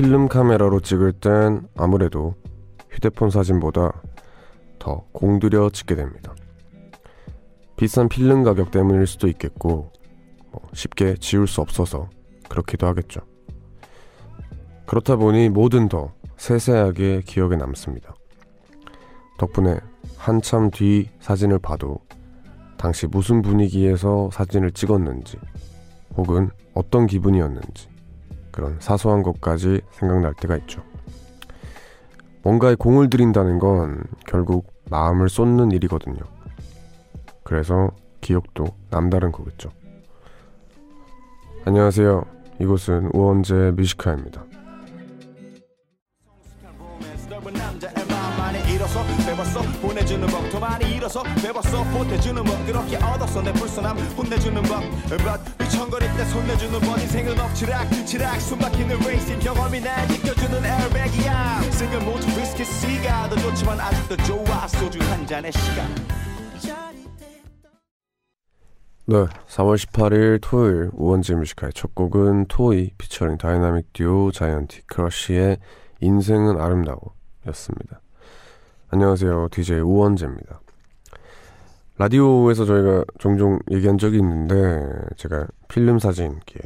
필름 카메라로 찍을 땐 아무래도 휴대폰 사진보다 더 공들여 찍게 됩니다. 비싼 필름 가격 때문일 수도 있겠고 뭐 쉽게 지울 수 없어서 그렇기도 하겠죠. 그렇다 보니 뭐든 더 세세하게 기억에 남습니다. 덕분에 한참 뒤 사진을 봐도 당시 무슨 분위기에서 사진을 찍었는지 혹은 어떤 기분이었는지 그런 사소한 것까지 생각날 때가 있죠. 뭔가에 공을 들인다는 건 결국 마음을 쏟는 일이거든요. 그래서 기억도 남다른 거겠죠. 안녕하세요. 이곳은 우원재 뮤지카입니다. 잃어서 배웠어. 보내주는 법더 많이 잃어서 배웠어. 보태주는 법 그렇게 얻었어. 내 불선함 혼내주는 법. But 미천거릴 때 손내주는 법. 인생은 엎치락치락. 숨막히는 레이싱 경험이 날 느껴주는 에어백이야. 생은 모두 리스키 씨가. 더 좋지만 아직도 좋아. 소주 한 잔의 시간. 네, 4월 18일 토요일 우원재 뮤지카의 첫 곡은 토이 피처링 다이나믹 듀오 자이언티 크러쉬의 인생은 아름다워 였습니다. 안녕하세요. DJ 우원재입니다. 라디오에서 저희가 종종 얘기한 적이 있는데 제가 필름 사진기에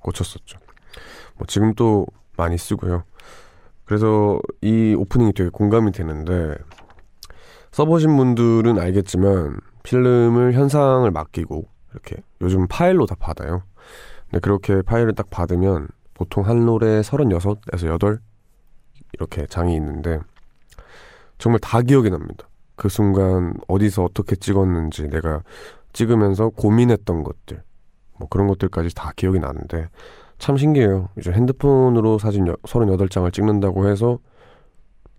꽂혔었죠. 뭐 지금 또 많이 쓰고요. 그래서 이 오프닝이 되게 공감이 되는데 써보신 분들은 알겠지만 필름을 현상을 맡기고 이렇게 요즘 파일로 다 받아요. 근데 그렇게 파일을 딱 받으면 보통 한 롤에 36에서 8 이렇게 장이 있는데 정말 다 기억이 납니다. 그 순간 어디서 어떻게 찍었는지 내가 찍으면서 고민했던 것들 뭐 그런 것들까지 다 기억이 나는데 참 신기해요. 이제 핸드폰으로 사진 38장을 찍는다고 해서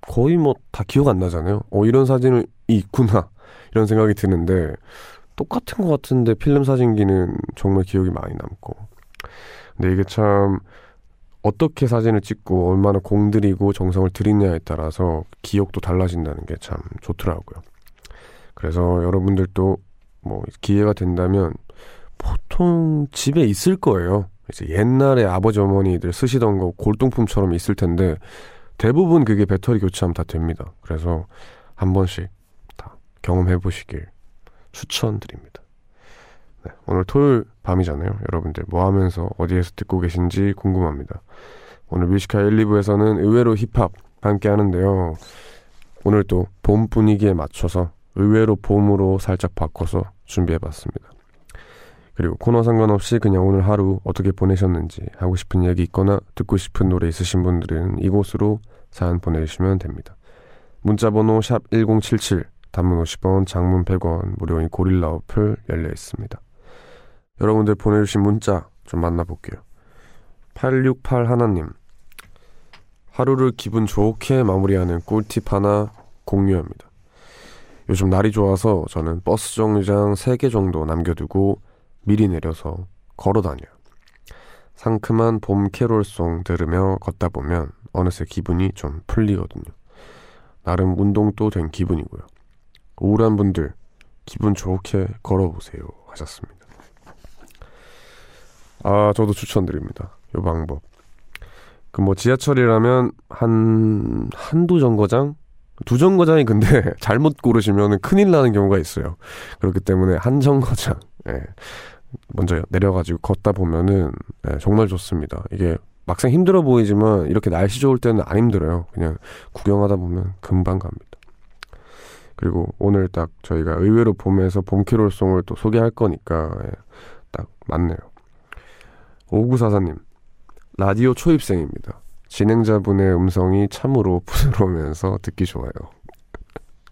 거의 뭐 다 기억 안 나잖아요. 어 이런 사진이 있구나 이런 생각이 드는데 똑같은 것 같은데 필름 사진기는 정말 기억이 많이 남고 근데 이게 참 어떻게 사진을 찍고 얼마나 공들이고 정성을 들이냐에 따라서 기억도 달라진다는 게 참 좋더라고요. 그래서 여러분들도 뭐 기회가 된다면 보통 집에 있을 거예요. 이제 옛날에 아버지 어머니들 쓰시던 거 골동품처럼 있을 텐데 대부분 그게 배터리 교체하면 다 됩니다. 그래서 한 번씩 다 경험해 보시길 추천드립니다. 네, 오늘 토요일 밤이잖아요. 여러분들 뭐 하면서 어디에서 듣고 계신지 궁금합니다. 오늘 뮤지카 1, 2부에서는 의외로 힙합 함께 하는데요. 오늘 또 봄 분위기에 맞춰서 의외로 봄으로 살짝 바꿔서 준비해봤습니다. 그리고 코너 상관없이 그냥 오늘 하루 어떻게 보내셨는지 하고 싶은 얘기 있거나 듣고 싶은 노래 있으신 분들은 이곳으로 사연 보내주시면 됩니다. 문자번호 샵 1077, 단문 50원, 장문 100원, 무료인 고릴라 어플 열려 있습니다. 여러분들 보내주신 문자 좀 만나볼게요. 868 하나님. 하루를 기분 좋게 마무리하는 꿀팁 하나 공유합니다. 요즘 날이 좋아서 저는 버스 정류장 3개 정도 남겨두고 미리 내려서 걸어 다녀요. 상큼한 봄 캐롤송 들으며 걷다 보면 어느새 기분이 좀 풀리거든요. 나름 운동도 된 기분이고요. 우울한 분들 기분 좋게 걸어보세요 하셨습니다. 아, 저도 추천드립니다. 요 방법. 그 뭐 지하철이라면 한 한두 정거장 두 정거장이 근데 잘못 고르시면 큰일 나는 경우가 있어요. 그렇기 때문에 한 정거장 예. 먼저 내려가지고 걷다 보면은 예, 정말 좋습니다. 이게 막상 힘들어 보이지만 이렇게 날씨 좋을 때는 안 힘들어요. 그냥 구경하다 보면 금방 갑니다. 그리고 오늘 딱 저희가 의외로 봄에서 봄캐롤송을 또 소개할 거니까 예, 딱 맞네요. 5944님, 라디오 초입생입니다. 진행자분의 음성이 참으로 부드러우면서 듣기 좋아요.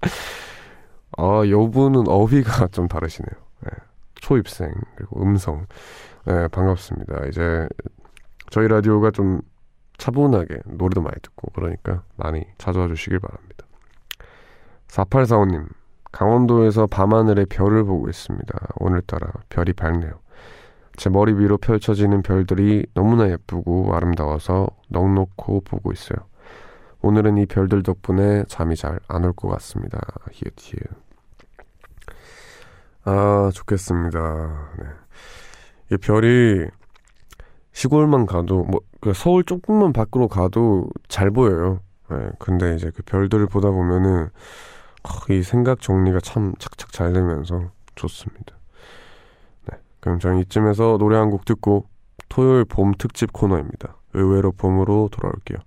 아, 여분은 어휘가 좀 다르시네요. 네, 초입생, 그리고 음성. 네, 반갑습니다. 이제 저희 라디오가 좀 차분하게 노래도 많이 듣고 그러니까 많이 찾아와 주시길 바랍니다. 4845님, 강원도에서 밤하늘의 별을 보고 있습니다. 오늘따라 별이 밝네요. 제 머리 위로 펼쳐지는 별들이 너무나 예쁘고 아름다워서 넋놓고 보고 있어요. 오늘은 이 별들 덕분에 잠이 잘 안 올 것 같습니다. 히읗 히읗. 아 좋겠습니다. 네. 이 별이 시골만 가도 뭐그 서울 조금만 밖으로 가도 잘 보여요. 네, 근데 이제 그 별들을 보다 보면은 어, 이 생각 정리가 참 착착 잘 되면서 좋습니다. 네, 그럼 저는 이쯤에서 노래 한 곡 듣고 토요일 봄 특집 코너입니다. 의외로 봄으로 돌아올게요.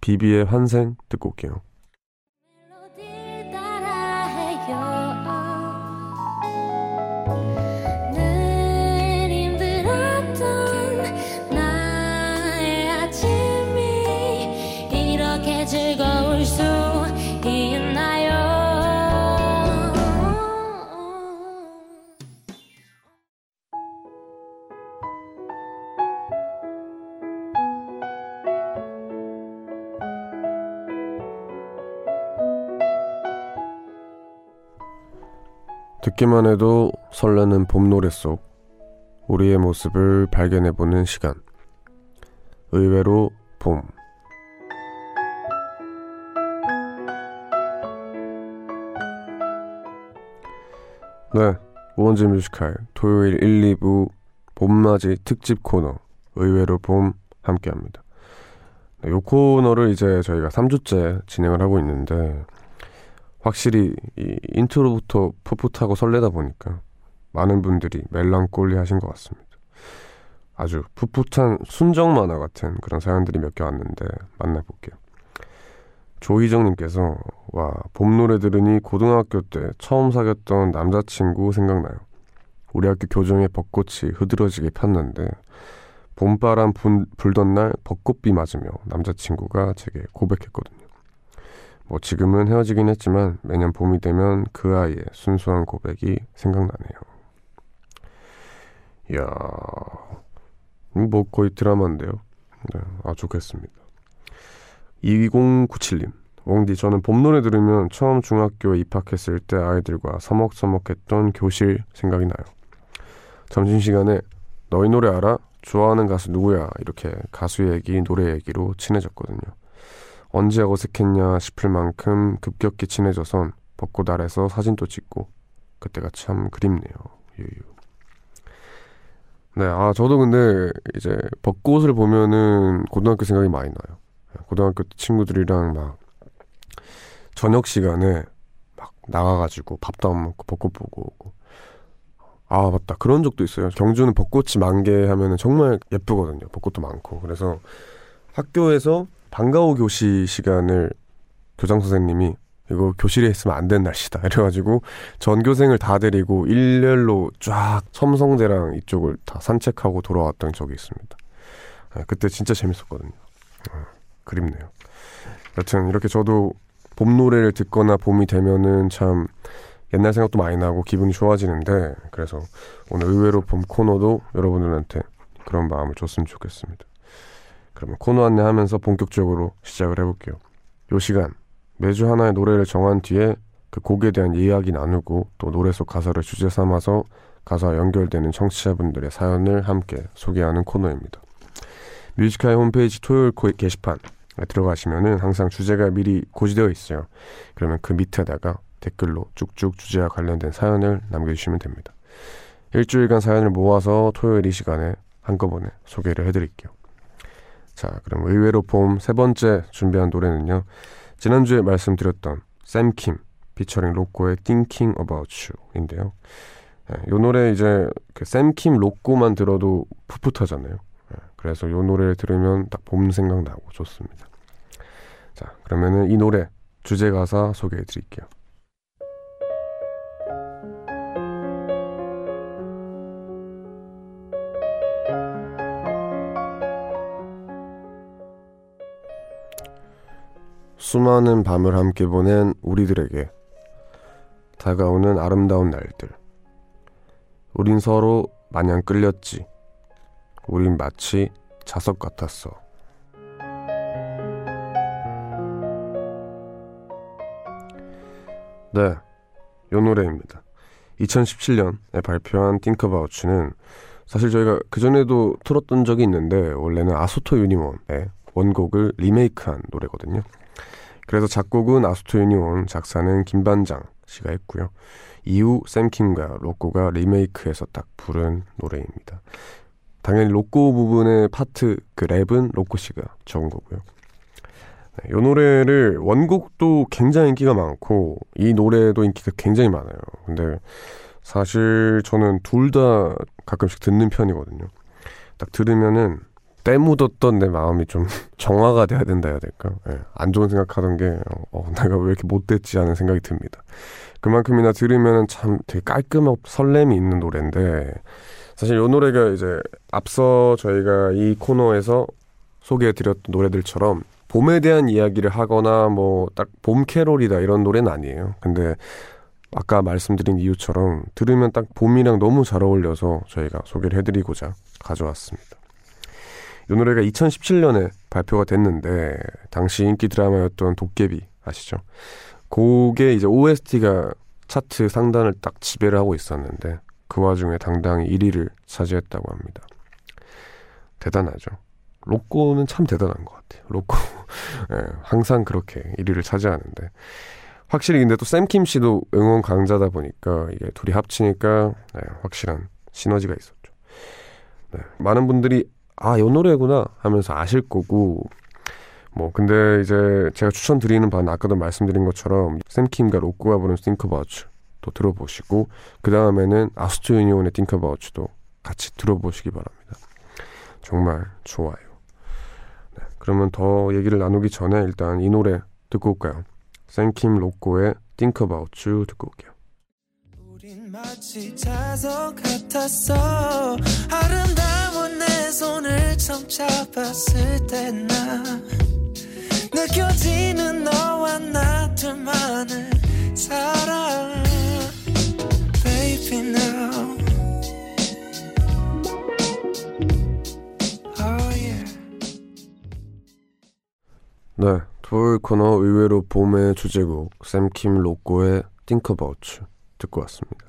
비비의 환생 듣고 올게요. 듣기만 해도 설레는 봄 노래 속 우리의 모습을 발견해보는 시간. 의외로 봄. 네. 우원재 뮤지컬 토요일 1, 2부 봄맞이 특집 코너 의외로 봄 함께 합니다. 네, 이 코너를 이제 저희가 3주째 진행을 하고 있는데 확실히 이 인트로부터 풋풋하고 설레다 보니까 많은 분들이 멜랑꼴리 하신 것 같습니다. 아주 풋풋한 순정 만화 같은 그런 사연들이 몇 개 왔는데 만나볼게요. 조희정님께서 와 봄 노래 들으니 고등학교 때 처음 사귀었던 남자친구 생각나요. 우리 학교 교정에 벚꽃이 흐드러지게 폈는데 봄바람 불던 날 벚꽃비 맞으며 남자친구가 제게 고백했거든요. 뭐 지금은 헤어지긴 했지만 매년 봄이 되면 그 아이의 순수한 고백이 생각나네요. 이야, 뭐 거의 드라마인데요. 네, 아 좋겠습니다. 2097님, 웡디 저는 봄 노래 들으면 처음 중학교에 입학했을 때 아이들과 서먹서먹했던 교실 생각이 나요. 점심시간에 너희 노래 알아? 좋아하는 가수 누구야? 이렇게 가수 얘기, 노래 얘기로 친해졌거든요. 언제 어색했냐 싶을 만큼 급격히 친해져선 벚꽃 아래서 사진도 찍고 그때가 참 그립네요. 유유. 네, 아 저도 근데 이제 벚꽃을 보면은 고등학교 생각이 많이 나요. 고등학교 친구들이랑 막 저녁 시간에 막 나가가지고 밥도 안 먹고 벚꽃 보고 오고. 아 맞다 그런 적도 있어요. 경주는 벚꽃이 만개하면은 정말 예쁘거든요. 벚꽃도 많고 그래서 학교에서 방과후 교시 시간을 교장 선생님이 이거 교실에 있으면 안 되는 날씨다. 이래가지고 전교생을 다 데리고 일렬로 쫙 첨성대랑 이쪽을 다 산책하고 돌아왔던 적이 있습니다. 네, 그때 진짜 재밌었거든요. 어, 그립네요. 여튼 이렇게 저도 봄 노래를 듣거나 봄이 되면은 참 옛날 생각도 많이 나고 기분이 좋아지는데 그래서 오늘 의외로 봄 코너도 여러분들한테 그런 마음을 줬으면 좋겠습니다. 그러면 코너 안내하면서 본격적으로 시작을 해볼게요. 요 시간 매주 하나의 노래를 정한 뒤에 그 곡에 대한 이야기 나누고 또 노래 속 가사를 주제 삼아서 가사와 연결되는 청취자분들의 사연을 함께 소개하는 코너입니다. Music High의 홈페이지 토요일 게시판 들어가시면은 항상 주제가 미리 고지되어 있어요. 그러면 그 밑에다가 댓글로 쭉쭉 주제와 관련된 사연을 남겨주시면 됩니다. 일주일간 사연을 모아서 토요일 이 시간에 한꺼번에 소개를 해드릴게요. 자, 그럼 의외로 봄 세 번째 준비한 노래는요. 지난주에 말씀드렸던 샘킴 피처링 로꼬의 Thinking About You인데요. 네, 요 노래 이제 그 샘킴 로꼬만 들어도 풋풋하잖아요. 네, 그래서 요 노래를 들으면 딱 봄 생각나고 좋습니다. 자, 그러면은 이 노래 주제 가사 소개해 드릴게요. 수많은 밤을 함께 보낸 우리들에게 다가오는 아름다운 날들. 우린 서로 마냥 끌렸지. 우린 마치 자석 같았어. 네, 요 노래입니다. 2017년에 발표한 You는 사실 저희가 그전에도 틀었던 적이 있는데 원래는 아소토 유니몬의 원곡을 리메이크한 노래거든요. 그래서 작곡은 아스토 유니온, 작사는 김반장 씨가 했고요. 이후 샘킴과 로꼬가 리메이크해서 딱 부른 노래입니다. 당연히 로꼬 부분의 파트 그 랩은 로꼬 씨가 적은 거고요. 네, 이 노래를 원곡도 굉장히 인기가 많고 이 노래도 인기가 굉장히 많아요. 근데 사실 저는 둘 다 가끔씩 듣는 편이거든요. 딱 들으면은 때 묻었던 내 마음이 좀 정화가 돼야 된다 해야 될까? 네, 안 좋은 생각하던 게 어, 내가 왜 이렇게 못됐지 하는 생각이 듭니다. 그만큼이나 들으면 참 되게 깔끔하고 설렘이 있는 노래인데 사실 이 노래가 이제 앞서 저희가 이 코너에서 소개해드렸던 노래들처럼 봄에 대한 이야기를 하거나 뭐 딱 봄 캐롤이다 이런 노래는 아니에요. 근데 아까 말씀드린 이유처럼 들으면 딱 봄이랑 너무 잘 어울려서 저희가 소개를 해드리고자 가져왔습니다. 이 노래가 2017년에 발표가 됐는데 당시 인기 드라마였던 도깨비 아시죠? 곡의 이제 OST가 차트 상단을 딱 지배를 하고 있었는데 그 와중에 당당히 1위를 차지했다고 합니다. 대단하죠. 로꼬는 참 대단한 것 같아요. 로꼬 예, 항상 그렇게 1위를 차지하는데 확실히 근데 또 샘킴 씨도 응원 강자다 보니까 이게 둘이 합치니까 네, 확실한 시너지가 있었죠. 네, 많은 분들이 아, 이 노래구나 하면서 아실 거고 뭐 근데 이제 제가 추천드리는 바는 아까도 말씀드린 것처럼 샘킴과 로꼬가 부른 Think About 또 들어보시고 그 다음에는 아스트 유니온의 Think About You도 같이 들어보시기 바랍니다. 정말 좋아요. 네, 그러면 더 얘기를 나누기 전에 일단 이 노래 듣고 올까요? 샘킴 로꼬의 Think About You 듣고 올게요. 마치 자석 같았어 아름다운 내 손을 처음 잡았을 때나 느껴지는 너와 나 둘만을 살아 Baby now oh yeah. 네, 토요일 코너 의외로 봄의 주제곡 샘킴 로꼬의 Think About You 듣고 왔습니다.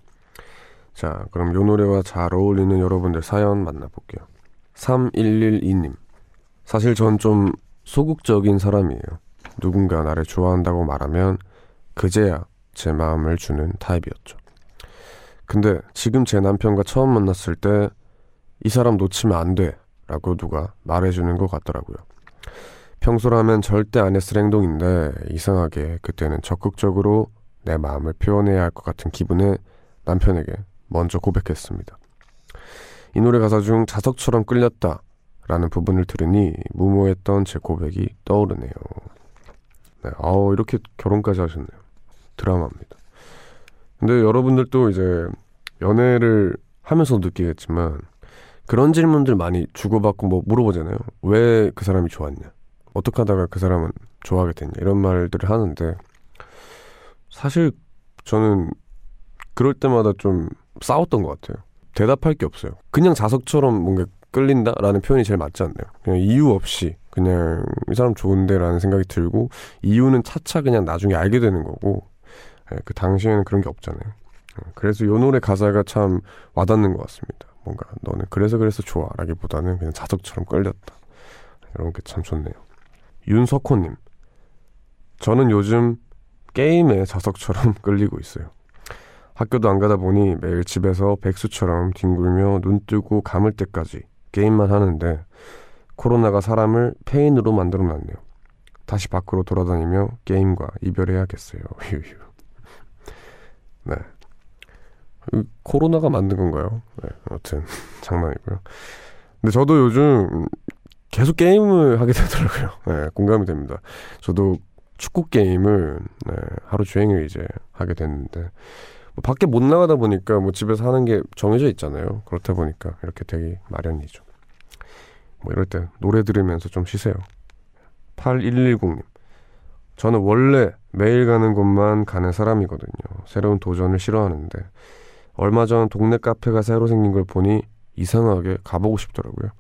자, 그럼 요 노래와 잘 어울리는 여러분들 사연 만나볼게요. 3112님. 사실 전 좀 소극적인 사람이에요. 누군가 나를 좋아한다고 말하면 그제야 제 마음을 주는 타입이었죠. 근데 지금 제 남편과 처음 만났을 때 이 사람 놓치면 안 돼. 라고 누가 말해주는 것 같더라고요. 평소라면 절대 안 했을 행동인데 이상하게 그때는 적극적으로 내 마음을 표현해야 할 것 같은 기분에 남편에게 먼저 고백했습니다. 이 노래 가사 중 자석처럼 끌렸다 라는 부분을 들으니 무모했던 제 고백이 떠오르네요. 네, 아우, 이렇게 결혼까지 하셨네요. 드라마입니다. 근데 여러분들도 이제 연애를 하면서 느끼겠지만 그런 질문들 많이 주고받고 뭐 물어보잖아요. 왜 그 사람이 좋았냐? 어떻게 하다가 그 사람은 좋아하게 됐냐? 이런 말들을 하는데 사실 저는 그럴 때마다 좀 싸웠던 것 같아요. 대답할 게 없어요. 그냥 자석처럼 뭔가 끌린다라는 표현이 제일 맞지 않나요? 그냥 이유 없이 그냥 이 사람 좋은데라는 생각이 들고 이유는 차차 그냥 나중에 알게 되는 거고 예, 그 당시에는 그런 게 없잖아요. 예, 그래서 요 노래 가사가 참 와닿는 것 같습니다. 뭔가 너는 그래서 그래서 좋아라기보다는 그냥 자석처럼 끌렸다. 이런 게 참 좋네요. 윤석호님, 저는 요즘 게임에 자석처럼 끌리고 있어요. 학교도 안 가다 보니 매일 집에서 백수처럼 뒹굴며 눈 뜨고 감을 때까지 게임만 하는데 코로나가 사람을 페인으로 만들어 놨네요. 다시 밖으로 돌아다니며 게임과 이별해야겠어요. 네. 코로나가 만든 건가요? 네, 아무튼 장난이고요. 근데 저도 요즘 계속 게임을 하게 되더라고요. 네, 공감이 됩니다. 저도 축구 게임을 네, 하루 종일 이제 하게 됐는데 뭐 밖에 못 나가다 보니까 뭐 집에서 하는 게 정해져 있잖아요. 그렇다 보니까 이렇게 되기 마련이죠. 뭐 이럴 때 노래 들으면서 좀 쉬세요. 8110님. 저는 원래 매일 가는 곳만 가는 사람이거든요. 새로운 도전을 싫어하는데 얼마 전 동네 카페가 새로 생긴 걸 보니 이상하게 가보고 싶더라고요.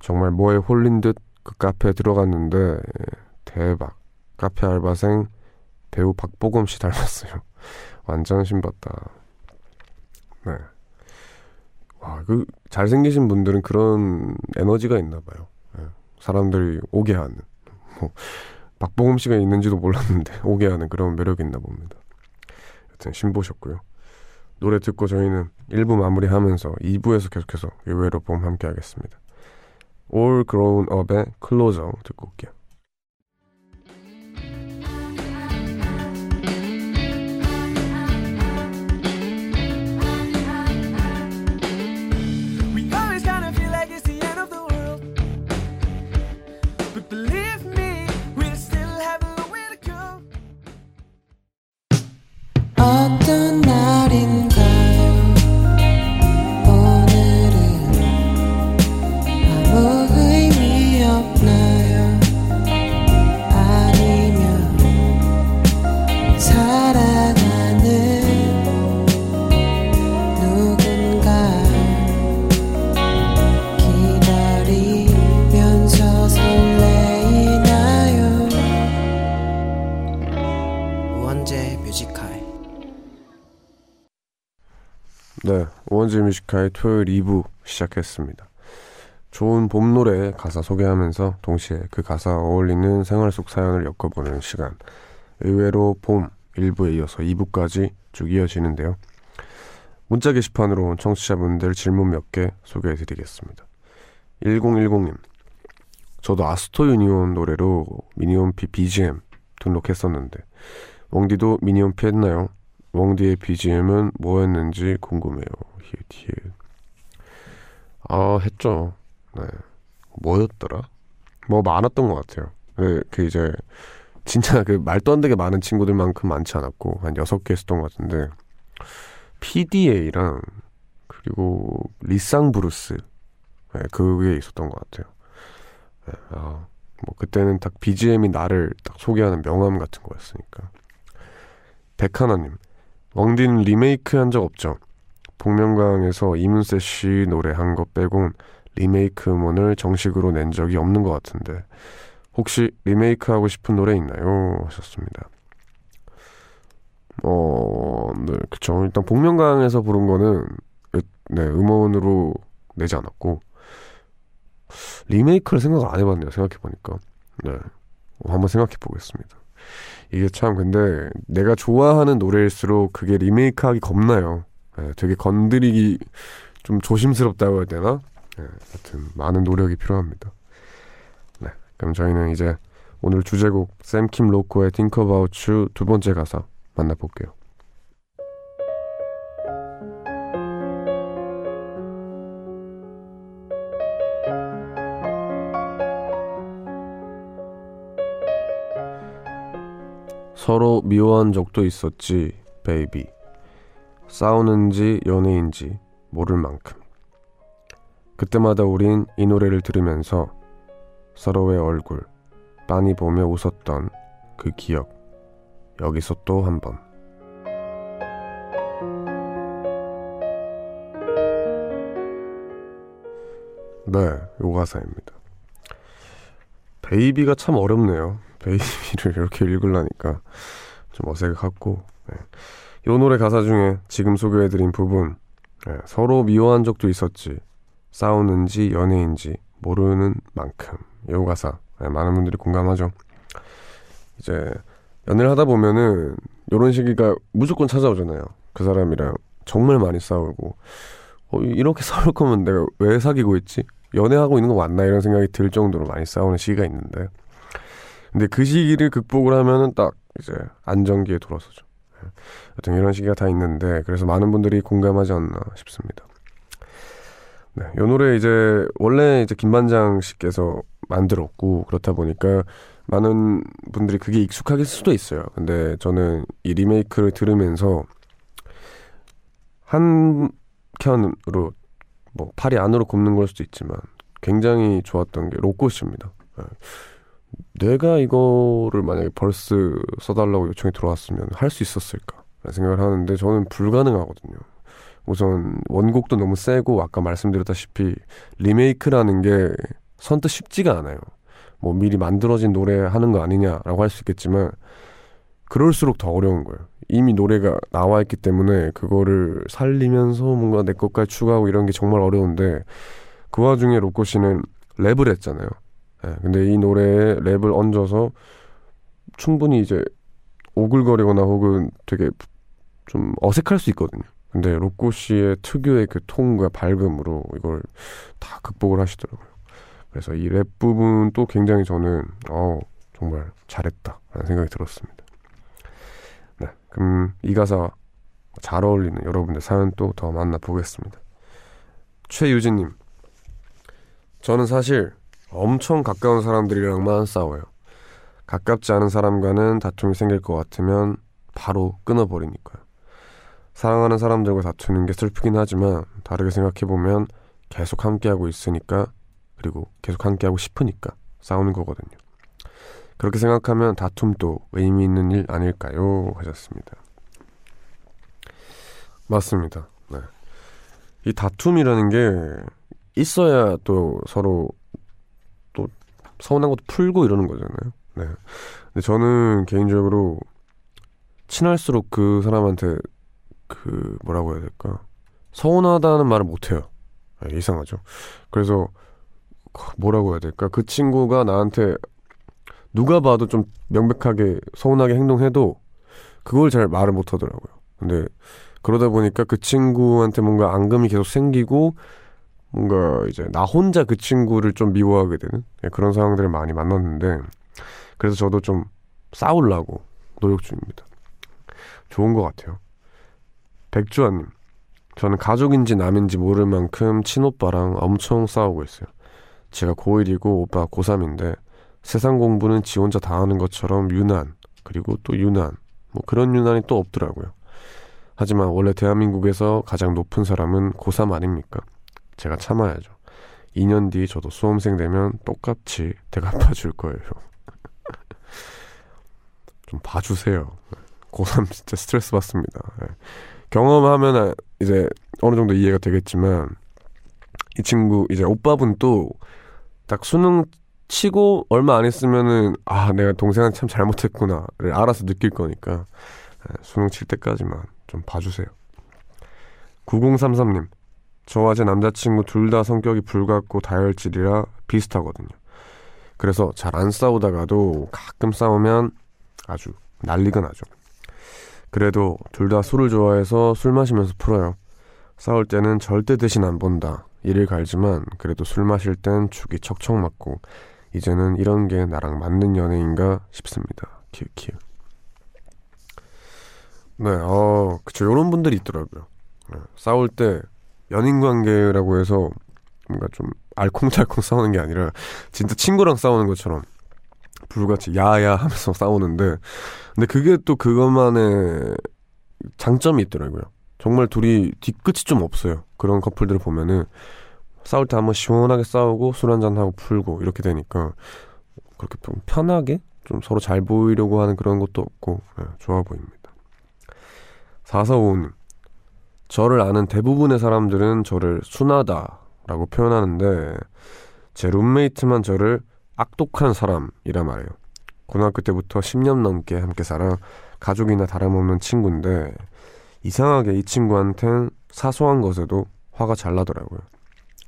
정말 뭐에 홀린 듯 그 카페에 들어갔는데 대박. 카페 알바생 배우 박보검 씨 닮았어요. 완전 신봤다. 네. 와, 그, 잘생기신 분들은 그런 에너지가 있나 봐요. 네. 사람들이 오게 하는. 뭐, 박보검 씨가 있는지도 몰랐는데, 오게 하는 그런 매력이 있나 봅니다. 여튼 신보셨고요. 노래 듣고 저희는 1부 마무리하면서 2부에서 계속해서 의외로 봄 함께 하겠습니다. All Grown Up의 Closer 듣고 올게요. Music High의 토요일 2부 시작했습니다. 좋은 봄 노래 가사 소개하면서 동시에 그 가사 어울리는 생활 속 사연을 엮어보는 시간. 의외로 봄 1부에 이어서 2부까지 쭉 이어지는데요. 문자 게시판으로 온 청취자분들 질문 몇 개 소개해 드리겠습니다. 1010님. 저도 아소토 유니온 노래로 미니홈피 BGM 등록했었는데 웡디도 미니홈피 했나요? 웡디의 BGM은 뭐였는지 궁금해요. 히읗 히읗. 아 했죠. 네. 뭐였더라? 뭐 많았던 것 같아요. 그, 그 이제 진짜 그 말도 안 되게 많은 친구들만큼 많지 않았고 한 여섯 개 했었던 것 같은데 PDA랑 그리고 리쌍 블루스 네, 그게 있었던 것 같아요. 네, 아, 뭐 그때는 딱 BGM이 나를 딱 소개하는 명함 같은 거였으니까. 백하나님 왕디는 리메이크 한 적 없죠? 복면가왕에서 이문세 씨 노래 한 것 빼곤 리메이크 음원을 정식으로 낸 적이 없는 것 같은데 혹시 리메이크 하고 싶은 노래 있나요? 하셨습니다. 어, 네, 그쵸. 일단 복면가왕에서 부른 거는 네, 음원으로 내지 않았고 리메이크를 생각을 안 해봤네요. 생각해보니까. 네. 한번 생각해 보겠습니다. 이게 참 근데 내가 좋아하는 노래일수록 그게 리메이크하기 겁나요. 네, 되게 건드리기 좀 조심스럽다고 해야 되나? 네, 하여튼 많은 노력이 필요합니다. 네, 그럼 저희는 이제 오늘 주제곡 샘킴 로코의 Think About You 두 번째 가사 만나볼게요. 서로 미워한 적도 있었지, 베이비. 싸우는지 연애인지 모를 만큼. 그때마다 우린 이 노래를 들으면서 서로의 얼굴 빤히 보며 웃었던 그 기억. 여기서 또 한 번. 네, 요 가사입니다. 베이비가 참 어렵네요. 베이비를 이렇게 읽으려니까 좀 어색하고 네. 이 노래 가사 중에 지금 소개해드린 부분 네, 서로 미워한 적도 있었지 싸우는지 연애인지 모르는 만큼. 이 가사 네, 많은 분들이 공감하죠. 이제 연애를 하다 보면은 이런 시기가 무조건 찾아오잖아요. 그 사람이랑 정말 많이 싸우고. 어, 이렇게 싸울 거면 내가 왜 사귀고 있지? 연애하고 있는 거 맞나? 이런 생각이 들 정도로 많이 싸우는 시기가 있는데 근데 그 시기를 극복을 하면은 딱 이제 안정기에 돌아서죠. 어떤 이런 시기가 다 있는데 그래서 많은 분들이 공감하지 않나 싶습니다. 네, 이 노래 이제 원래 이제 김반장 씨께서 만들었고 그렇다 보니까 많은 분들이 그게 익숙하게 수도 있어요. 근데 저는 이 리메이크를 들으면서 한 켠으로 뭐 팔이 안으로 굽는 걸 수도 있지만 굉장히 좋았던 게 로꼬 씨입니다. 네. 내가 이거를 만약에 벌스 써달라고 요청이 들어왔으면 할 수 있었을까? 라는 생각을 하는데 저는 불가능하거든요. 우선 원곡도 너무 세고 아까 말씀드렸다시피 리메이크라는 게 선뜻 쉽지가 않아요. 뭐 미리 만들어진 노래 하는 거 아니냐라고 할 수 있겠지만 그럴수록 더 어려운 거예요. 이미 노래가 나와 있기 때문에 그거를 살리면서 뭔가 내 것까지 추가하고 이런 게 정말 어려운데 그 와중에 로꼬 씨는 랩을 했잖아요. 네, 근데 이 노래에 랩을 얹어서 충분히 이제 오글거리거나 혹은 되게 좀 어색할 수 있거든요. 근데 로꼬 씨의 특유의 그 톤과 밝음으로 이걸 다 극복을 하시더라고요. 그래서 이 랩 부분도 굉장히 저는 어 정말 잘했다라는 생각이 들었습니다. 네, 그럼 이 가사 잘 어울리는 여러분들 사연 또 더 만나보겠습니다. 최유진님, 저는 사실 엄청 가까운 사람들이랑만 싸워요. 가깝지 않은 사람과는 다툼이 생길 것 같으면 바로 끊어버리니까요. 사랑하는 사람들과 다투는 게 슬프긴 하지만 다르게 생각해보면 계속 함께하고 있으니까 그리고 계속 함께하고 싶으니까 싸우는 거거든요. 그렇게 생각하면 다툼도 의미 있는 일 아닐까요? 하셨습니다. 맞습니다. 네. 이 다툼이라는 게 있어야 또 서로 또 서운한 것도 풀고 이러는 거잖아요. 네. 근데 저는 개인적으로 친할수록 그 사람한테 그 뭐라고 해야 될까 서운하다는 말을 못해요. 네, 이상하죠. 그래서 뭐라고 해야 될까 그 친구가 나한테 누가 봐도 좀 명백하게 서운하게 행동해도 그걸 잘 말을 못하더라고요. 근데 그러다 보니까 그 친구한테 뭔가 앙금이 계속 생기고 뭔가 이제 나 혼자 그 친구를 좀 미워하게 되는 네, 그런 상황들을 많이 만났는데 그래서 저도 좀 싸우려고 노력 중입니다. 좋은 것 같아요. 백주환님, 저는 가족인지 남인지 모를 만큼 친오빠랑 엄청 싸우고 있어요. 제가 고1이고 오빠가 고3인데 세상 공부는 지 혼자 다 하는 것처럼 유난, 그리고 또 유난, 뭐 그런 유난이 또 없더라고요. 하지만 원래 대한민국에서 가장 높은 사람은 고3 아닙니까? 제가 참아야죠. 2년 뒤 저도 수험생 되면 똑같이 대갚아 줄 거예요. 좀 봐주세요. 고3 진짜 스트레스 받습니다. 네. 경험하면 이제 어느 정도 이해가 되겠지만 이 친구 이제 오빠분 또 딱 수능 치고 얼마 안 했으면은 아 내가 동생한테 참 잘못했구나를 알아서 느낄 거니까 네, 수능 칠 때까지만 좀 봐주세요. 9033님 저와 제 남자친구 둘 다 성격이 불같고 다혈질이라 비슷하거든요. 그래서 잘 안 싸우다가도 가끔 싸우면 아주 난리가 나죠. 그래도 둘 다 술을 좋아해서 술 마시면서 풀어요. 싸울 때는 절대 대신 안 본다. 이를 갈지만 그래도 술 마실 땐 죽이 척척 맞고 이제는 이런 게 나랑 맞는 연애인가 싶습니다. 키키키 네, 어, 그쵸. 요런 분들이 있더라고요. 네, 싸울 때 연인 관계라고 해서 뭔가 좀 알콩달콩 싸우는 게 아니라 진짜 친구랑 싸우는 것처럼 불같이 야야 하면서 싸우는데 근데 그게 또 그것만의 장점이 있더라고요. 정말 둘이 뒤끝이 좀 없어요. 그런 커플들을 보면은 싸울 때 한번 시원하게 싸우고 술 한잔 하고 풀고 이렇게 되니까 그렇게 좀 편하게 좀 서로 잘 보이려고 하는 그런 것도 없고 네, 좋아 보입니다. 4455님 저를 아는 대부분의 사람들은 저를 순하다라고 표현하는데 제 룸메이트만 저를 악독한 사람이라 말해요. 고등학교 때부터 10년 넘게 함께 살아 가족이나 다름없는 친구인데 이상하게 이 친구한텐 사소한 것에도 화가 잘 나더라고요.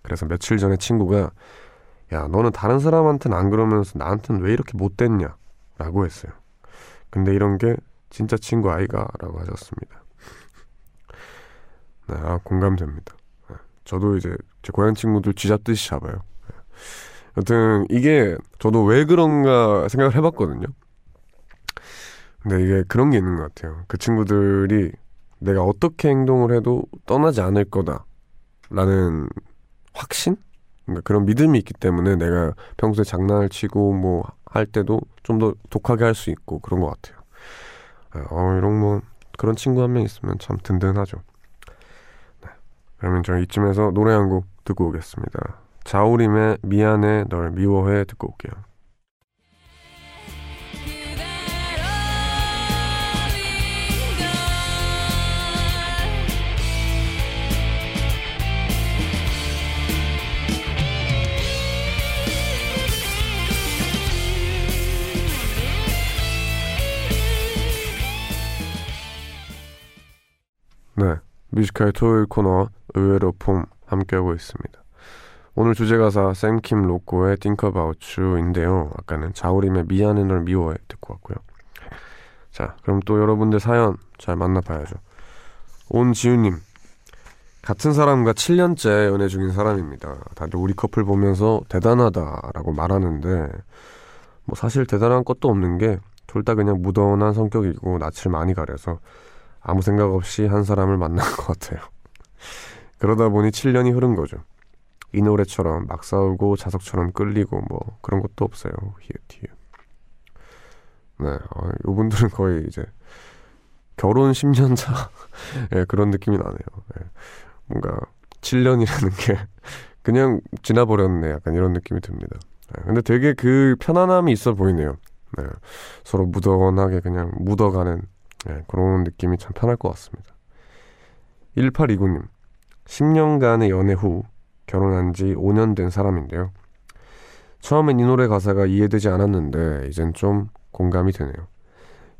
그래서 며칠 전에 친구가 야 너는 다른 사람한테는 안 그러면서 나한테는 왜 이렇게 못됐냐 라고 했어요. 근데 이런 게 진짜 친구 아이가 라고 하셨습니다. 네, 아, 공감됩니다. 네, 저도 이제 제 고향 친구들 쥐잡듯이 잡아요. 여튼 이게 저도 왜 그런가 생각을 해봤거든요. 근데 이게 그런 게 있는 것 같아요. 그 친구들이 내가 어떻게 행동을 해도 떠나지 않을 거다라는 확신? 그러니까 그런 믿음이 있기 때문에 내가 평소에 장난을 치고 뭐 할 때도 좀 더 독하게 할 수 있고 그런 것 같아요. 어, 이런 뭐 그런 친구 한 명 있으면 참 든든하죠. 네. 그러면 저희 이쯤에서 노래 한 곡 듣고 오겠습니다. 자우림의 미안해 널 미워해 듣고 올게요. 네, 뮤지컬 토요일 코너 의외로 폼 함께하고 있습니다. 오늘 주제 가사 샘킴 로꼬의 Think About You인데요. 아까는 자우림의 미안해 널 미워해 듣고 왔고요. 자, 그럼 또 여러분들 사연 잘 만나봐야죠. 온지우님, 같은 사람과 7년째 연애 중인 사람입니다. 다들 우리 커플 보면서 대단하다라고 말하는데 뭐 사실 대단한 것도 없는 게 둘 다 그냥 무던한 성격이고 낯을 많이 가려서 아무 생각 없이 한 사람을 만난 것 같아요. 그러다 보니 7년이 흐른 거죠. 이 노래처럼 막 싸우고 자석처럼 끌리고 뭐 그런 것도 없어요. 히읗히읗. 네, 어, 이분들은 거의 이제 결혼 10년 차 네, 그런 느낌이 나네요. 네, 뭔가 7년이라는 게 그냥 지나버렸네 약간 이런 느낌이 듭니다. 네, 근데 되게 그 편안함이 있어 보이네요. 네, 서로 묻어나게 그냥 묻어가는 네, 그런 느낌이 참 편할 것 같습니다. 1829님 10년간의 연애 후 결혼한 지 5년 된 사람인데요. 처음엔 이 노래 가사가 이해되지 않았는데 이젠 좀 공감이 되네요.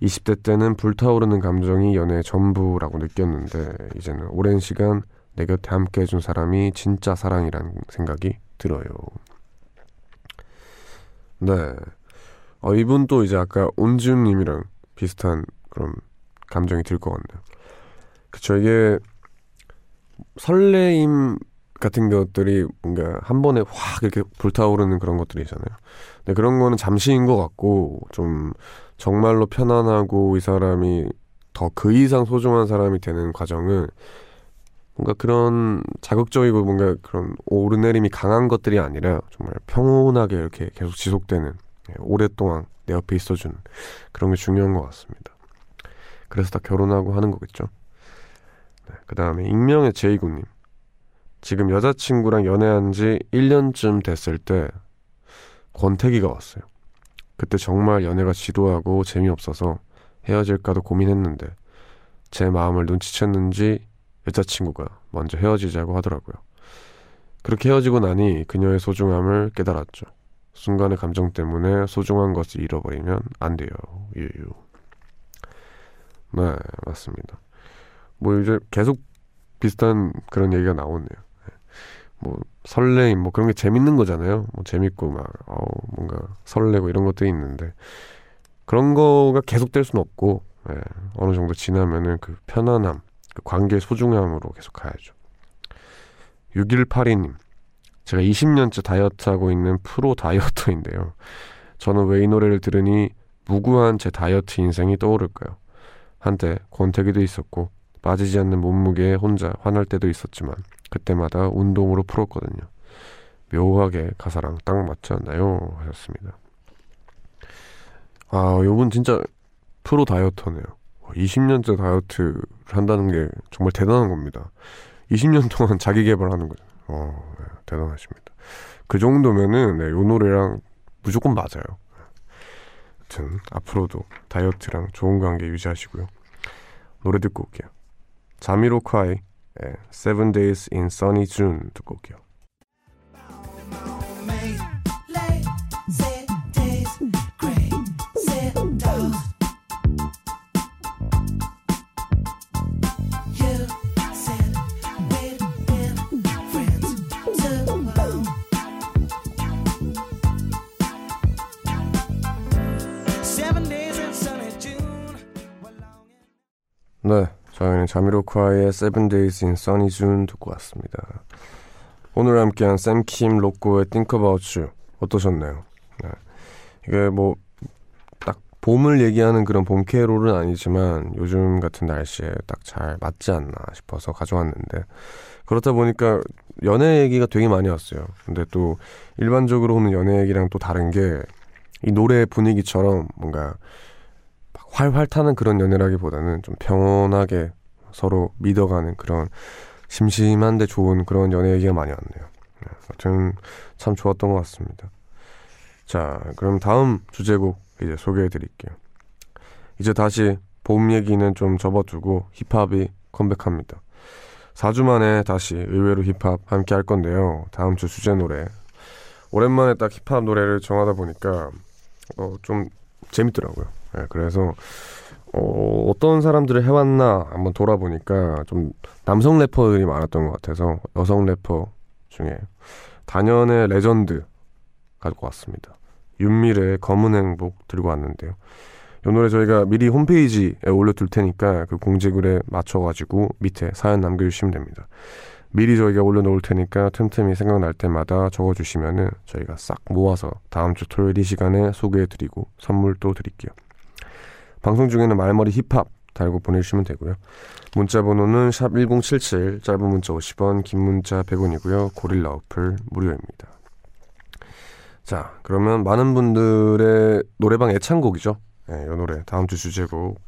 20대 때는 불타오르는 감정이 연애의 전부라고 느꼈는데 이제는 오랜 시간 내 곁에 함께 해준 사람이 진짜 사랑이라는 생각이 들어요. 네. 어, 이분 또 이제 아까 온지훈님이랑 비슷한 그런 감정이 들 것 같네요. 그쵸, 이게 설레임 같은 것들이 뭔가 한 번에 확 이렇게 불타오르는 그런 것들이잖아요. 근데 그런 거는 잠시인 것 같고 좀 정말로 편안하고 이 사람이 더 그 이상 소중한 사람이 되는 과정은 뭔가 그런 자극적이고 뭔가 그런 오르내림이 강한 것들이 아니라 정말 평온하게 이렇게 계속 지속되는 예, 오랫동안 내 옆에 있어주는 그런 게 중요한 것 같습니다. 그래서 다 결혼하고 하는 거겠죠. 네, 그 다음에 익명의 제이구님. 지금 여자친구랑 연애한 지 1년쯤 됐을 때 권태기가 왔어요. 그때 정말 연애가 지루하고 재미없어서 헤어질까도 고민했는데 제 마음을 눈치챘는지 여자친구가 먼저 헤어지자고 하더라고요. 그렇게 헤어지고 나니 그녀의 소중함을 깨달았죠. 순간의 감정 때문에 소중한 것을 잃어버리면 안 돼요. 유유. 네, 맞습니다. 뭐 이제 계속 비슷한 그런 얘기가 나오네요. 뭐 설레임 뭐 그런 게 재밌는 거잖아요. 뭐 재밌고 막 어, 뭔가 설레고 이런 것들이 있는데 그런 거가 계속될 수는 없고 예, 어느 정도 지나면은 그 편안함, 그 관계의 소중함으로 계속 가야죠. 6182님, 제가 20년째 다이어트 하고 있는 프로 다이어터인데요. 저는 왜 이 노래를 들으니 무구한 제 다이어트 인생이 떠오를까요? 한때 권태기도 있었고 빠지지 않는 몸무게에 혼자 화날 때도 있었지만 그때마다 운동으로 풀었거든요. 묘하게 가사랑 딱 맞지 않나요? 하셨습니다. 아, 요분 진짜 프로 다이어터네요. 20년째 다이어트를 한다는 게 정말 대단한 겁니다. 20년 동안 자기 개발하는 거죠. 어, 네, 대단하십니다. 그 정도면은 네, 요 노래랑 무조건 맞아요. 아무튼 앞으로도 다이어트랑 좋은 관계 유지하시고요. 노래 듣고 올게요. 자미로콰이 예, Seven Days in Sunny June 듣고 올게요. 자미로콰이의 Seven Days in Sunny June 듣고 왔습니다. 오늘 함께한 샘킴 로꼬의 Think About You 어떠셨나요? 네. 이게 뭐 딱 봄을 얘기하는 그런 봄 캐롤은 아니지만 요즘 같은 날씨에 딱 잘 맞지 않나 싶어서 가져왔는데 그렇다 보니까 연애 얘기가 되게 많이 왔어요. 근데 또 일반적으로 오는 연애 얘기랑 또 다른 게 이 노래 분위기처럼 뭔가 활활 타는 그런 연애라기보다는 좀 평온하게 서로 믿어가는 그런 심심한데 좋은 그런 연애 얘기가 많이 왔네요. 네, 아무튼 참 좋았던 것 같습니다. 자, 그럼 다음 주제곡 이제 소개해 드릴게요. 이제 다시 봄 얘기는 좀 접어두고 힙합이 컴백합니다. 4주 만에 다시 의외로 힙합 함께 할 건데요. 다음 주 주제 노래. 오랜만에 딱 힙합 노래를 정하다 보니까 어, 좀 재밌더라고요. 네, 그래서 어, 어떤 사람들을 해왔나 한번 돌아보니까 좀 남성 래퍼들이 많았던 것 같아서 여성 래퍼 중에 단연의 레전드 가지고 왔습니다. 윤미래의 검은 행복 들고 왔는데요. 이 노래 저희가 미리 홈페이지에 올려둘 테니까 그 공지글에 맞춰가지고 밑에 사연 남겨주시면 됩니다. 미리 저희가 올려놓을 테니까 틈틈이 생각날 때마다 적어주시면은 저희가 싹 모아서 다음 주 토요일 이 시간에 소개해드리고 선물도 드릴게요. 방송 중에는 말머리 힙합 달고 보내주시면 되고요. 문자 번호는 샵 1077, 짧은 문자 50원, 긴 문자 100원이고요. 고릴라 어플 무료입니다. 자, 그러면 많은 분들의 노래방 애창곡이죠. 네, 이 노래 다음 주 주제곡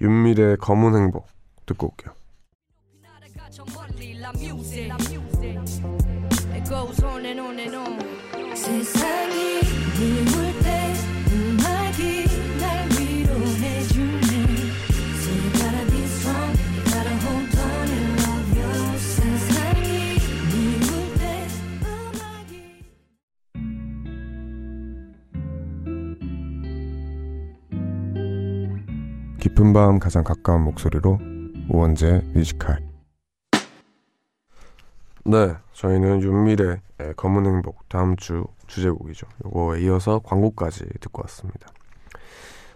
윤미래의 검은 행복 듣고 올게요. 깊은 밤 가장 가까운 목소리로 우원재 뮤지컬. 네 저희는 윤미래의 검은 행복 다음 주 주제곡이죠. 요거에 이어서 광고까지 듣고 왔습니다.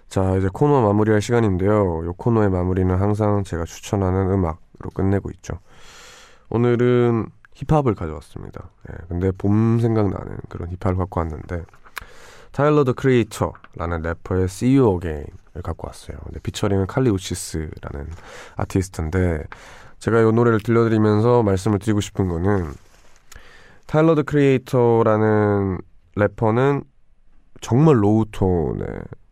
자 이제 코너 마무리할 시간인데요. 요 코너의 마무리는 항상 제가 추천하는 음악으로 끝내고 있죠. 오늘은 힙합을 가져왔습니다. 네, 근데 봄 생각나는 그런 힙합을 갖고 왔는데 타일러 더 크리에이터라는 래퍼의 See You Again 갖고 왔어요. 근데 피처링은 칼리 우치스라는 아티스트인데 제가 이 노래를 들려드리면서 말씀을 드리고 싶은 거는 타일러 드 크리에이터라는 래퍼는 정말 low tone의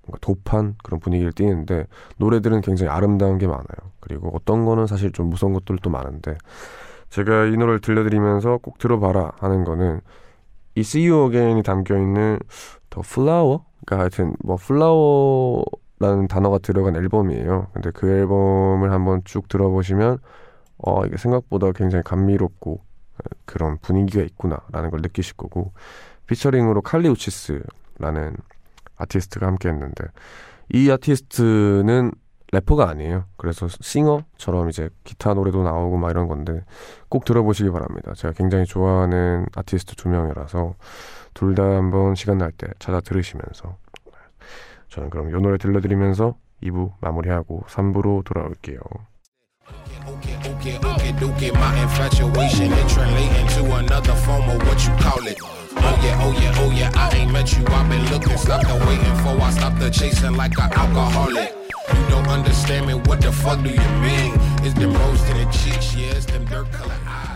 뭔가 dope한 그런 분위기를 띠는데 노래들은 굉장히 아름다운 게 많아요. 그리고 어떤 거는 사실 좀 무서운 것들도 많은데 제가 이 노래를 들려드리면서 꼭 들어봐라 하는 거는 이 See You Again이 담겨 있는 The Flower? 그러니까 하여튼 뭐 Flower라는 단어가 들어간 앨범이에요. 근데 그 앨범을 한번 쭉 들어보시면 어 이게 생각보다 굉장히 감미롭고 그런 분위기가 있구나라는 걸 느끼실 거고 피처링으로 칼리 우치스라는 아티스트가 함께 했는데 이 아티스트는 래퍼가 아니에요. 그래서 singer처럼 이제 기타 노래도 나오고 막 이런 건데 꼭 들어보시기 바랍니다. 제가 굉장히 좋아하는 아티스트 두 명이라서 둘 다 한번 시간 날 때 찾아 들으시면서 저는 그럼 이 노래 들려드리면서 2부 마무리하고 3부로 돌아올게요. my infatuation it translating to another form of what you call it. Oh yeah, oh yeah, oh yeah, I ain't met you, I've been looking, stopped and waiting for, I stopped the chasing like an alcoholic. You don't understand me, what the fuck do you mean? It's them rose to the cheeks, yeah, it's them dirt color eyes.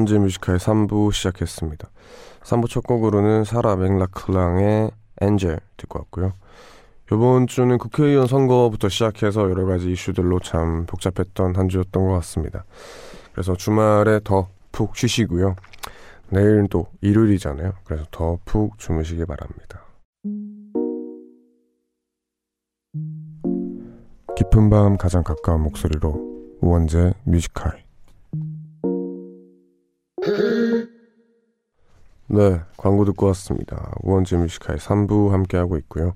네, 원재의 Music High 3부 시작했습니다. 3부 첫 곡으로는 사라 맥라클란의 Angel 듣고 왔고요. 이번 주는 국회의원 선거부터 시작해서 여러 가지 이슈들로 참 복잡했던 한 주였던 것 같습니다. 그래서 주말에 더 푹 쉬시고요. 내일은 또 일요일이잖아요. 그래서 더 푹 주무시기 바랍니다. 깊은 밤 가장 가까운 목소리로 우원재의 Music High 네, 광고 듣고 왔습니다. 우원재 뮤지컬 3부 함께하고 있고요.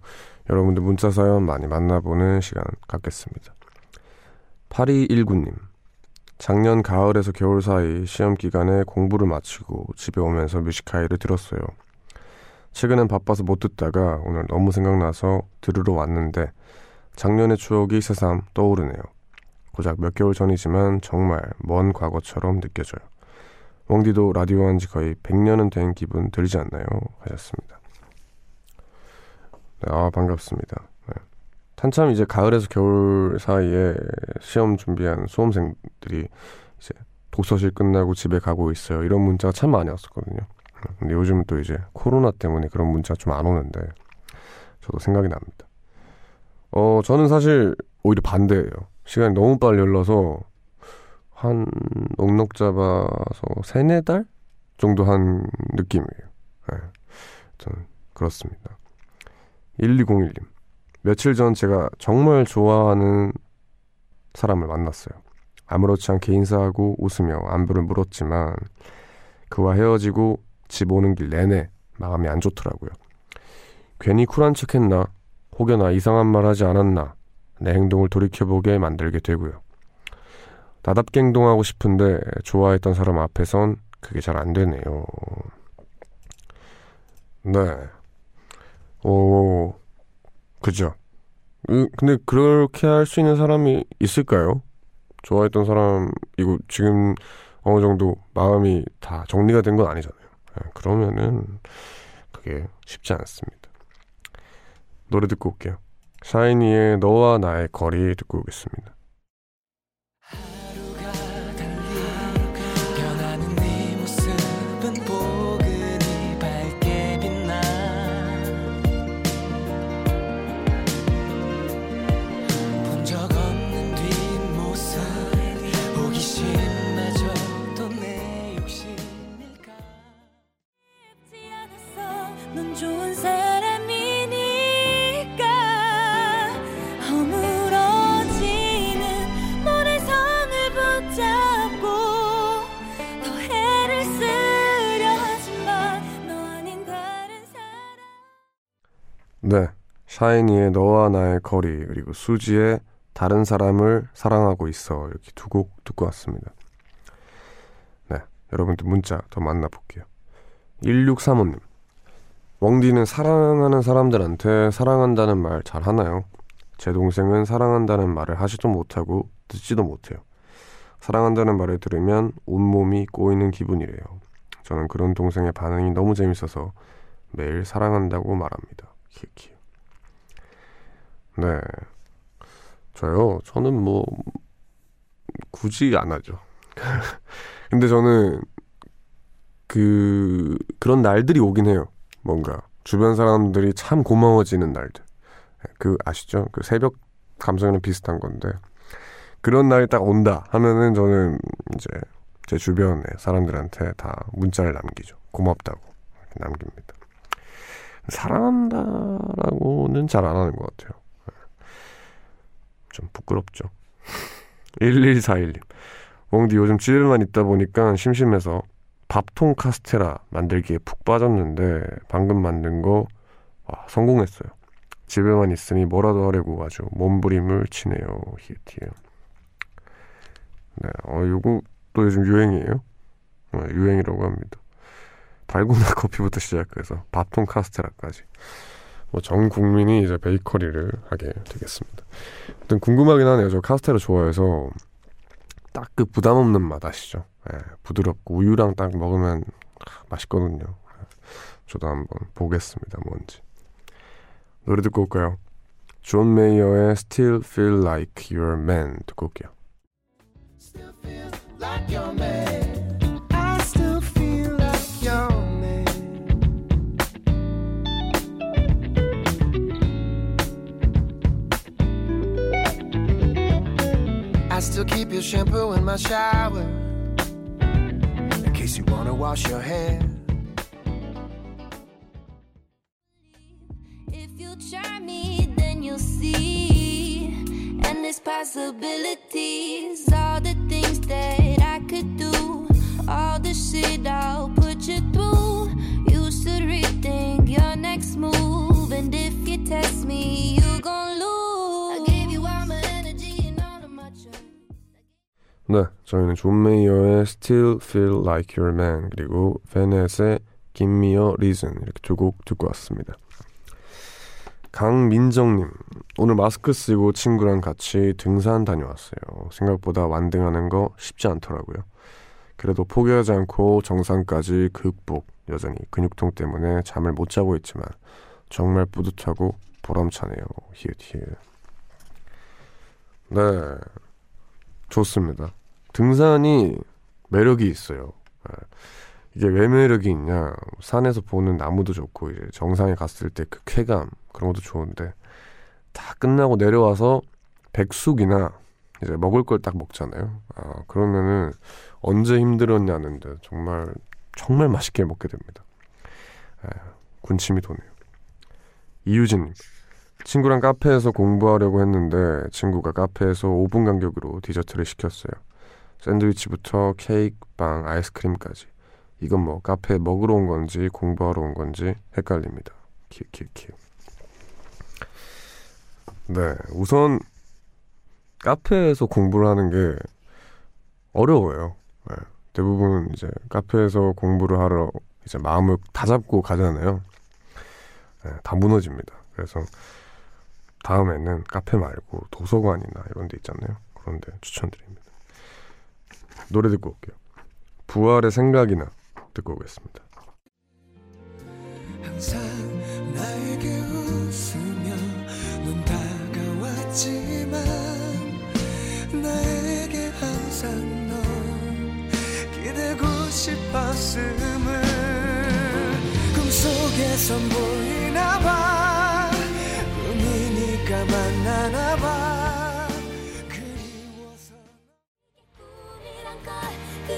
여러분들 문자 사연 많이 만나보는 시간 갖겠습니다. 8219님. 작년 가을에서 겨울 사이 시험 기간에 공부를 마치고 집에 오면서 뮤지컬을 들었어요. 최근엔 바빠서 못 듣다가 오늘 너무 생각나서 들으러 왔는데 작년의 추억이 새삼 떠오르네요. 고작 몇 개월 전이지만 정말 먼 과거처럼 느껴져요. 웡디도 라디오 한 지 거의 100년은 된 기분 들지 않나요? 하셨습니다. 네, 아, 반갑습니다. 네. 한참 이제 가을에서 겨울 사이에 시험 준비한 수험생들이 이제 독서실 끝나고 집에 가고 있어요. 이런 문자가 참 많이 왔었거든요. 네. 근데 요즘은 또 이제 코로나 때문에 그런 문자 좀 안 오는데 저도 생각이 납니다. 어, 저는 사실 오히려 반대예요. 시간이 너무 빨리 흘러서 한 넉넉 잡아서 세네 달 정도 한 느낌이에요. 네, 저는 그렇습니다. 1201님. 며칠 전 제가 정말 좋아하는 사람을 만났어요. 아무렇지 않게 인사하고 웃으며 안부를 물었지만 그와 헤어지고 집 오는 길 내내 마음이 안 좋더라고요. 괜히 쿨한 척 했나? 혹여나 이상한 말 하지 않았나? 내 행동을 돌이켜보게 만들게 되고요. 나답게 행동하고 싶은데 좋아했던 사람 앞에선 그게 잘 안 되네요. 네. 오, 그죠. 근데 그렇게 할 수 있는 사람이 있을까요? 좋아했던 사람, 이거 지금 어느 정도 마음이 다 정리가 된 건 아니잖아요. 네, 그러면은 그게 쉽지 않습니다. 노래 듣고 올게요. 샤이니의 너와 나의 거리 듣고 오겠습니다. 네. 샤이니의 너와 나의 거리 그리고 수지의 다른 사람을 사랑하고 있어 이렇게 두 곡 듣고 왔습니다. 네. 여러분들 문자 더 만나볼게요. 1635님. 웡디는 사랑하는 사람들한테 사랑한다는 말 잘 하나요? 제 동생은 사랑한다는 말을 하지도 못하고 듣지도 못해요. 사랑한다는 말을 들으면 온몸이 꼬이는 기분이래요. 저는 그런 동생의 반응이 너무 재밌어서 매일 사랑한다고 말합니다. 키키. 네. 저요? 저는 뭐, 굳이 안 하죠. 근데 저는, 그, 그런 날들이 오긴 해요. 뭔가. 주변 사람들이 참 고마워지는 날들. 그, 아시죠? 그 새벽 감성이랑 비슷한 건데. 그런 날이 딱 온다 하면은 저는 이제 제 주변에 사람들한테 다 문자를 남기죠. 고맙다고 남깁니다. 사랑한다라고는 잘 안 하는 것 같아요. 좀 부끄럽죠. 1141님. 웡디 요즘 집에만 있다 보니까 심심해서 밥통 카스테라 만들기에 푹 빠졌는데 방금 만든 거 와, 성공했어요. 집에만 있으니 뭐라도 하려고 아주 몸부림을 치네요. 히티에. 네, 어, 요거 또 요즘 유행이에요. 어, 유행이라고 합니다. 달고나 커피부터 시작해서 밥통 카스테라까지 뭐 전 국민이 이제 베이커리를 하게 되겠습니다. 일단 궁금하긴 하네요. 저 카스테라 좋아해서 딱 그 부담 없는 맛 아시죠? 예, 부드럽고 우유랑 딱 먹으면 맛있거든요. 저도 한번 보겠습니다. 뭔지 노래 듣고 올까요? 존 메이어의 Still Feel Like Your Man 듣고 올게요. Still keep your shampoo in my shower in case you wanna wash your hair. If you try me, then you'll see endless possibilities. 네, 저희는 존 메이어의 Still Feel Like Your Man 그리고 베넷의 Give Me a Reason 이렇게 두 곡 듣고 왔습니다. 강민정님, 오늘 마스크 쓰고 친구랑 같이 등산 다녀왔어요. 생각보다 완등하는 거 쉽지 않더라고요. 그래도 포기하지 않고 정상까지 극복. 여전히 근육통 때문에 잠을 못 자고 있지만 정말 뿌듯하고 보람차네요. 히읗 히읗. 네, 좋습니다. 등산이 매력이 있어요. 예. 이게 왜 매력이 있냐 산에서 보는 나무도 좋고 이제 정상에 갔을 때 그 쾌감 그런 것도 좋은데 다 끝나고 내려와서 백숙이나 이제 먹을 걸 딱 먹잖아요. 아 그러면은 언제 힘들었냐는 데 정말 정말 맛있게 먹게 됩니다. 아, 군침이 도네요. 이유진님 친구랑 카페에서 공부하려고 했는데 친구가 카페에서 5분 간격으로 디저트를 시켰어요. 샌드위치부터 케이크, 빵, 아이스크림까지. 이건 뭐 카페에 먹으러 온 건지 공부하러 온 건지 헷갈립니다. 키키키. 네, 우선 카페에서 공부를 하는 게 어려워요. 네, 대부분 이제 카페에서 공부를 하러 이제 마음을 다 잡고 가잖아요. 네, 다 무너집니다. 그래서 다음에는 카페 말고 도서관이나 이런 데 있잖아요. 그런 데 추천드립니다. 노래 듣고 올게요. 부활의 생각이나 듣고 오겠습니다. 항상 나에게 웃으며 넌 다가왔지만 나에게 항상 넌 기대고 싶었음을 꿈속에서 보이나 봐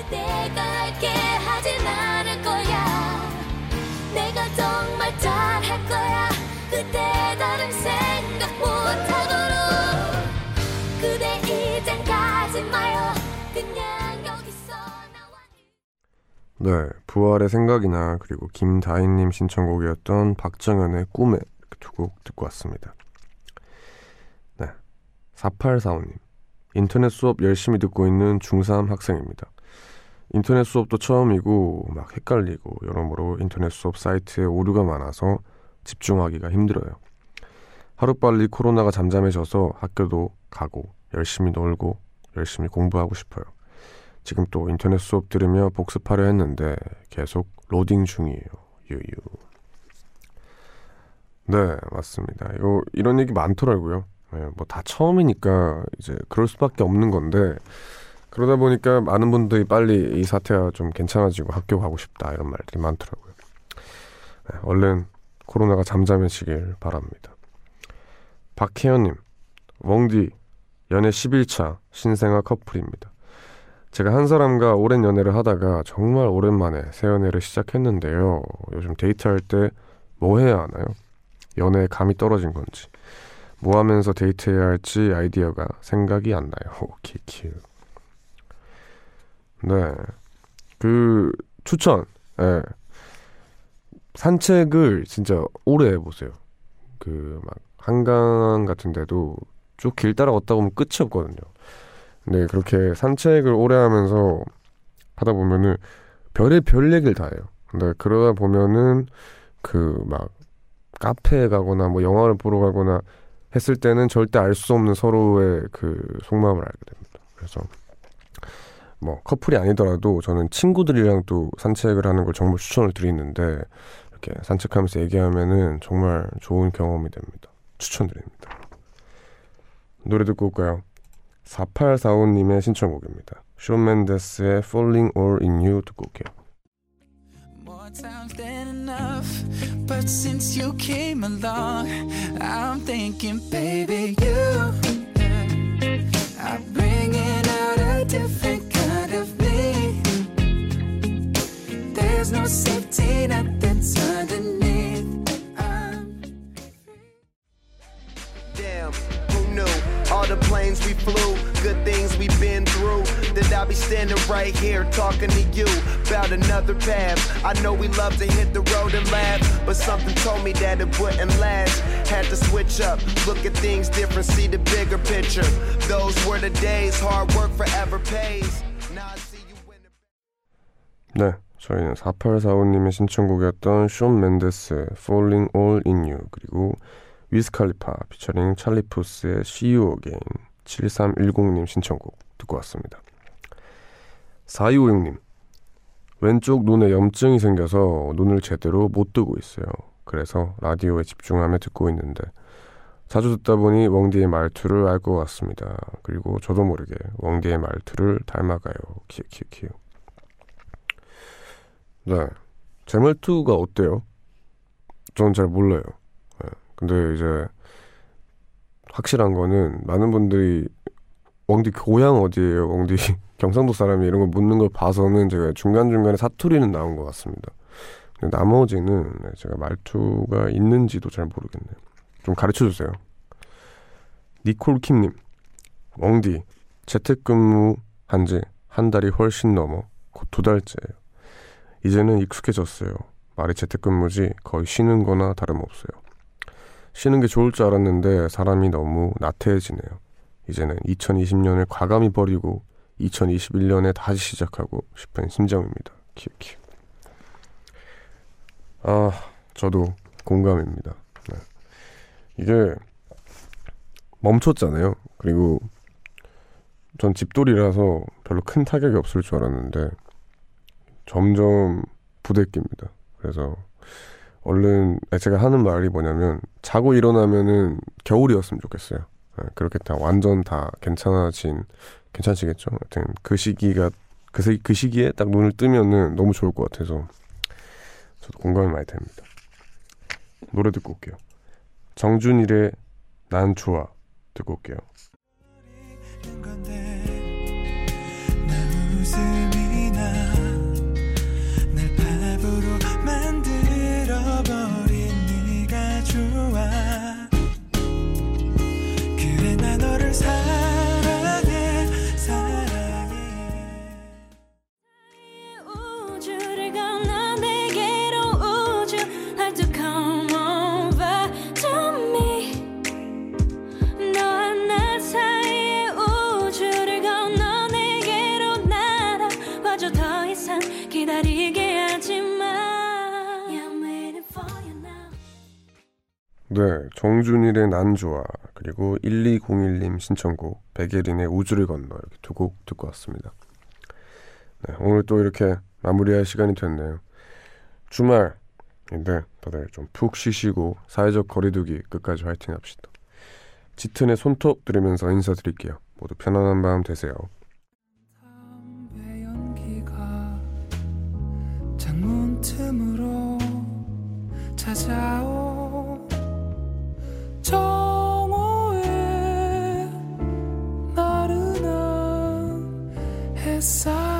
그대가 알게 하진 않을 거야. 내가 정말 잘할 거야. 그대 다른 생각 못하도록. 그대 이젠 가지 마요. 그냥 여기서 나와. 네 부활의 생각이나 그리고 김다인님 신청곡이었던 박정현의 꿈에 두 곡 듣고 왔습니다. 네 4845님. 인터넷 수업 열심히 듣고 있는 중3 학생입니다 인터넷 수업도 처음이고 막 헷갈리고 여러모로 인터넷 수업 사이트에 오류가 많아서 집중하기가 힘들어요. 하루빨리 코로나가 잠잠해져서 학교도 가고 열심히 놀고 열심히 공부하고 싶어요. 지금 또 인터넷 수업 들으며 복습하려 했는데 계속 로딩 중이에요. 유유. 네, 맞습니다. 이거 이런 얘기 많더라고요. 네, 뭐다 처음이니까 이제 그럴 수밖에 없는 건데 그러다 보니까 많은 분들이 빨리 이 사태가 좀 괜찮아지고 학교 가고 싶다 이런 말들이 많더라고요. 네, 얼른 코로나가 잠잠해지길 바랍니다. 박혜연님, 웡디 연애 11차 신생아 커플입니다. 제가 한 사람과 오랜 연애를 하다가 정말 오랜만에 새 연애를 시작했는데요. 요즘 데이트할 때 뭐 해야 하나요? 연애에 감이 떨어진 건지 뭐 하면서 데이트해야 할지 아이디어가 생각이 안 나요. 키키. 네. 그, 추천. 예. 네. 산책을 진짜 오래 해 보세요. 그, 막, 한강 같은 데도 쭉 길 따라 걷다 보면 끝이 없거든요. 근데 그렇게 산책을 오래 하면서 하다 보면은 별의 별 얘기를 다 해요. 근데 그러다 보면은 그 막 카페에 가거나 뭐 영화를 보러 가거나 했을 때는 절대 알 수 없는 서로의 그 속마음을 알게 됩니다. 그래서 뭐 커플이 아니더라도 저는 친구들이랑 또 산책을 하는 걸 정말 추천을 드리는데 이렇게 산책하면서 얘기하면은 정말 좋은 경험이 됩니다. 추천드립니다. 노래 듣고 올까요? 4845님의 신청곡입니다. 쇼 맨데스의 Falling All In You 듣고 올게요. But since you came along, I'm thinking, baby, you, I bring it out a different There's no safety net that's underneath. Um, Damn, who knew? All the planes we flew, good things we've been through. That I'll be standing right here talking to you about another path. I know we love to hit the road and laugh, but something told me that it wouldn't last. Had to switch up, look at things different, see the bigger picture. Those were the days, hard work forever pays. Now I see you in the... 네, 저희는 4845님의 신청곡이었던 숀 맨데스의 Falling All In You 그리고 위스칼리파 피처링 찰리푸스의 See You Again 7310님 신청곡 듣고 왔습니다. 4256님 왼쪽 눈에 염증이 생겨서 눈을 제대로 못 뜨고 있어요. 그래서 라디오에 집중하며 듣고 있는데 자주 듣다 보니 웡디의 말투를 알 것 같습니다. 그리고 저도 모르게 웡디의 말투를 닮아가요. 키키키. 네. 제 말투가 어때요? 저는 잘 몰라요. 네. 근데 이제 확실한 거는 많은 분들이 왕디 고향 어디예요? 왕디 경상도 사람이 이런 거 묻는 걸 봐서는 제가 중간중간에 사투리는 나온 것 같습니다. 근데 나머지는 네, 제가 말투가 있는지도 잘 모르겠네요. 좀 가르쳐 주세요. 니콜 킴님, 왕디 재택근무 한지 한 달이 훨씬 넘어 곧 두 달째예요. 이제는 익숙해졌어요. 말이 재택근무지 거의 쉬는 거나 다름없어요. 쉬는 게 좋을 줄 알았는데 사람이 너무 나태해지네요. 이제는 2020년을 과감히 버리고 2021년에 다시 시작하고 싶은 심정입니다. 키키. 아, 저도 공감입니다. 네. 이게 멈췄잖아요. 그리고 전 집돌이라서 별로 큰 타격이 없을 줄 알았는데 점점 부대끼입니다. 그래서 얼른 제가 하는 말이 뭐냐면 자고 일어나면은 겨울이었으면 좋겠어요. 네, 그렇게 다 완전 다 괜찮아진 괜찮으시겠죠? 하여튼 그 시기가 그, 그 시기에 딱 눈을 뜨면은 너무 좋을 것 같아서 저도 공감이 많이 됩니다. 노래 듣고 올게요. 정준일의 난 좋아 듣고 올게요. 네, 정준일의 난 좋아 그리고 1201님 신청곡 백예린의 우주를 건너 이렇게 두 곡 듣고 왔습니다. 네, 오늘 또 이렇게 마무리할 시간이 됐네요. 주말인데 다들 좀 푹 쉬시고 사회적 거리두기 끝까지 화이팅 합시다. 짙은의 손톱 들으면서 인사드릴게요. 모두 편안한 밤 되세요. 찾아오 정오의 나른한 햇살